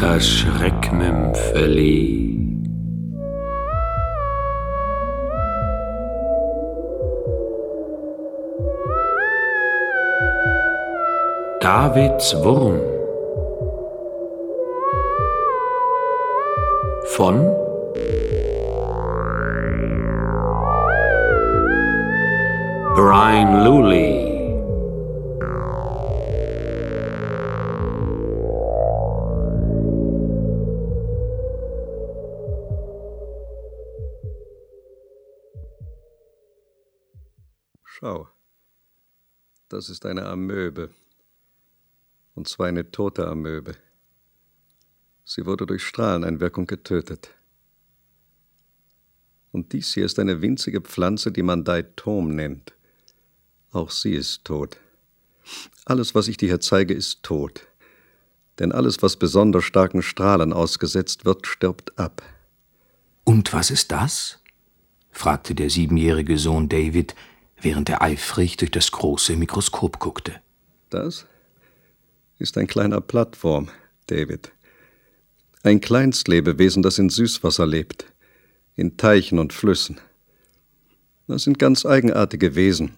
das Schreckmümpfeli. Davids Wurm von Brian Lully Schau, das ist eine Amöbe. Und zwar eine tote Amöbe. Sie wurde durch Strahleneinwirkung getötet. Und dies hier ist eine winzige Pflanze, die man Daitom nennt. Auch sie ist tot. Alles, was ich dir hier zeige, ist tot. Denn alles, was besonders starken Strahlen ausgesetzt wird, stirbt ab. Und was ist das? fragte der siebenjährige Sohn David, während er eifrig durch das große Mikroskop guckte. Das ist ein kleiner Plattform, David. Ein Kleinstlebewesen, das in Süßwasser lebt, in Teichen und Flüssen. Das sind ganz eigenartige Wesen.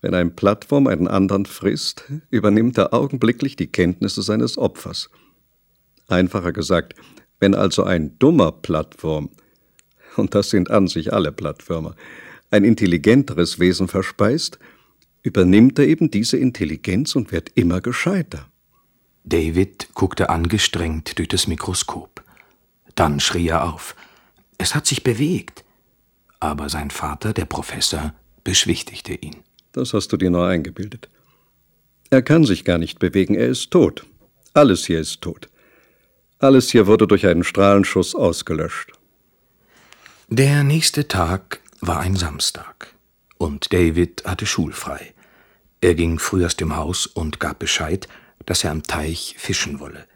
Wenn ein Plattform einen anderen frisst, übernimmt er augenblicklich die Kenntnisse seines Opfers. Einfacher gesagt, wenn also ein dummer Plattform, und das sind an sich alle Plattfirmer, ein intelligenteres Wesen verspeist, übernimmt er eben diese Intelligenz und wird immer gescheiter. David guckte angestrengt durch das Mikroskop. Dann schrie er auf. Es hat sich bewegt. Aber sein Vater, der Professor, beschwichtigte ihn. Das hast du dir nur eingebildet. Er kann sich gar nicht bewegen, er ist tot. Alles hier ist tot. Alles hier wurde durch einen Strahlenschuss ausgelöscht. Der nächste Tag war ein Samstag und David hatte schulfrei. Er ging früh aus dem Haus und gab Bescheid, dass er am Teich fischen wolle.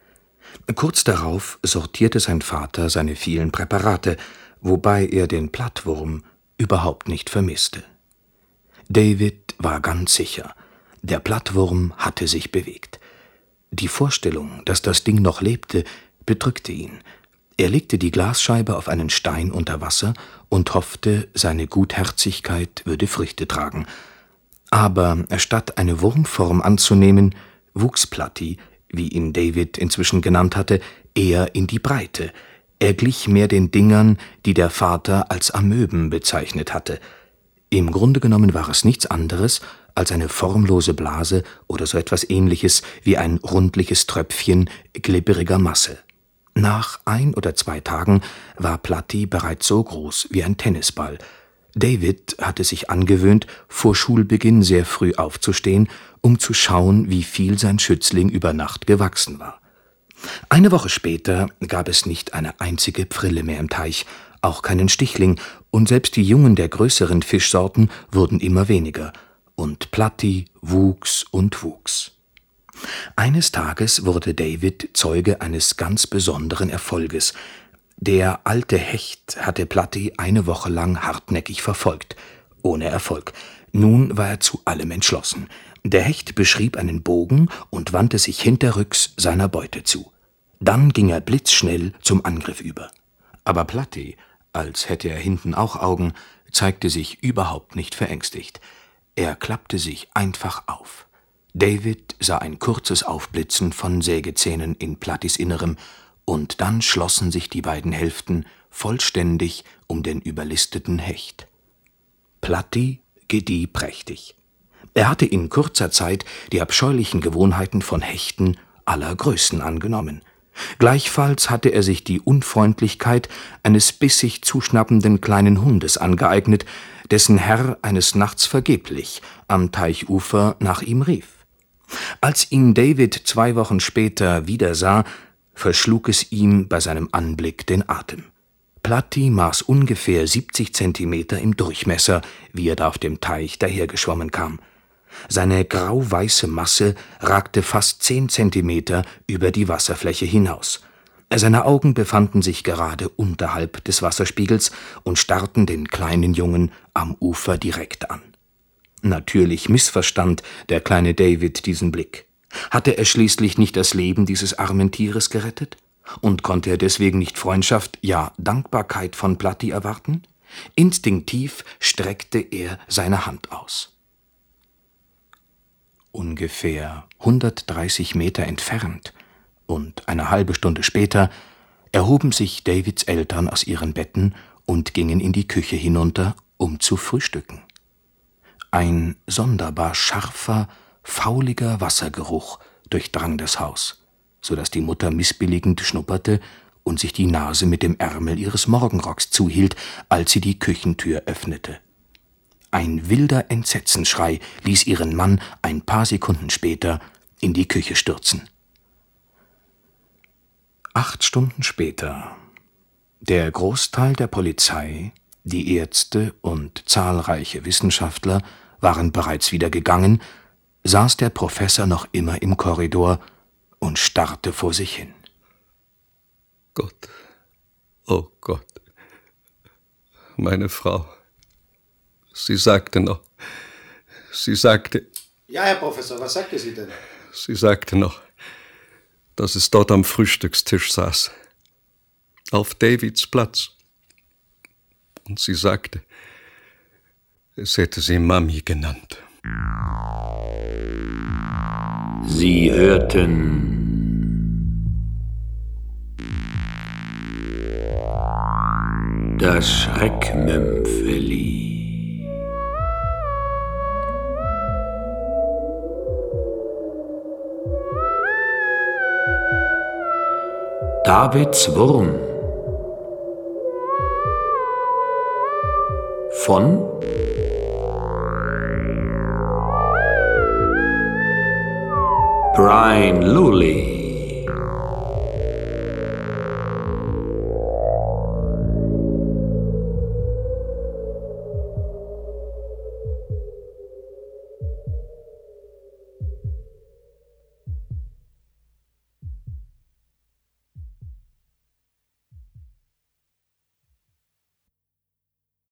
Kurz darauf sortierte sein Vater seine vielen Präparate, wobei er den Plattwurm überhaupt nicht vermisste. David war ganz sicher, der Plattwurm hatte sich bewegt. Die Vorstellung, dass das Ding noch lebte, bedrückte ihn. Er legte die Glasscheibe auf einen Stein unter Wasser und hoffte, seine Gutherzigkeit würde Früchte tragen. Aber statt eine Wurmform anzunehmen, wuchs Platti, wie ihn David inzwischen genannt hatte, eher in die Breite. Er glich mehr den Dingern, die der Vater als Amöben bezeichnet hatte. Im Grunde genommen war es nichts anderes als eine formlose Blase oder so etwas ähnliches wie ein rundliches Tröpfchen glibberiger Masse. Nach ein oder zwei Tagen war Platti bereits so groß wie ein Tennisball. David hatte sich angewöhnt, vor Schulbeginn sehr früh aufzustehen, um zu schauen, wie viel sein Schützling über Nacht gewachsen war. Eine Woche später gab es nicht eine einzige Pfrille mehr im Teich, auch keinen Stichling, und selbst die Jungen der größeren Fischsorten wurden immer weniger, und Platti wuchs und wuchs. Eines Tages wurde David Zeuge eines ganz besonderen Erfolges. Der alte Hecht hatte Platti eine Woche lang hartnäckig verfolgt, ohne Erfolg. Nun war er zu allem entschlossen. Der Hecht beschrieb einen Bogen und wandte sich hinterrücks seiner Beute zu. Dann ging er blitzschnell zum Angriff über. Aber Platti, als hätte er hinten auch Augen, zeigte sich überhaupt nicht verängstigt. Er klappte sich einfach auf. David sah ein kurzes Aufblitzen von Sägezähnen in Plattis Innerem, und dann schlossen sich die beiden Hälften vollständig um den überlisteten Hecht. Platti gedieh prächtig. Er hatte in kurzer Zeit die abscheulichen Gewohnheiten von Hechten aller Größen angenommen. Gleichfalls hatte er sich die Unfreundlichkeit eines bissig zuschnappenden kleinen Hundes angeeignet, dessen Herr eines Nachts vergeblich am Teichufer nach ihm rief. Als ihn David zwei Wochen später wieder sah, verschlug es ihm bei seinem Anblick den Atem. Platti maß ungefähr 70 Zentimeter im Durchmesser, wie er da auf dem Teich dahergeschwommen kam. Seine grauweiße Masse ragte fast zehn Zentimeter über die Wasserfläche hinaus. Seine Augen befanden sich gerade unterhalb des Wasserspiegels und starrten den kleinen Jungen am Ufer direkt an. Natürlich missverstand der kleine David diesen Blick. Hatte er schließlich nicht das Leben dieses armen Tieres gerettet? Und konnte er deswegen nicht Freundschaft, ja Dankbarkeit von Platti erwarten? Instinktiv streckte er seine Hand aus. Ungefähr 130 Meter entfernt und eine halbe Stunde später erhoben sich Davids Eltern aus ihren Betten und gingen in die Küche hinunter, um zu frühstücken. Ein sonderbar scharfer, fauliger Wassergeruch durchdrang das Haus, so dass die Mutter missbilligend schnupperte und sich die Nase mit dem Ärmel ihres Morgenrocks zuhielt, als sie die Küchentür öffnete. Ein wilder Entsetzensschrei ließ ihren Mann ein paar Sekunden später in die Küche stürzen. Acht Stunden später. Der Großteil der Polizei, die Ärzte und zahlreiche Wissenschaftler waren bereits wieder gegangen, saß der Professor noch immer im Korridor und starrte vor sich hin. Gott, oh Gott, meine Frau. Sie sagte noch, sie sagte. Ja, Herr Professor, was sagte sie denn? Sie sagte noch, dass es dort am Frühstückstisch saß, auf Davids Platz. Und sie sagte, es hätte sie Mami genannt. Sie hörten das Schreckmümpfeli. Davids Wurm von Brian Lully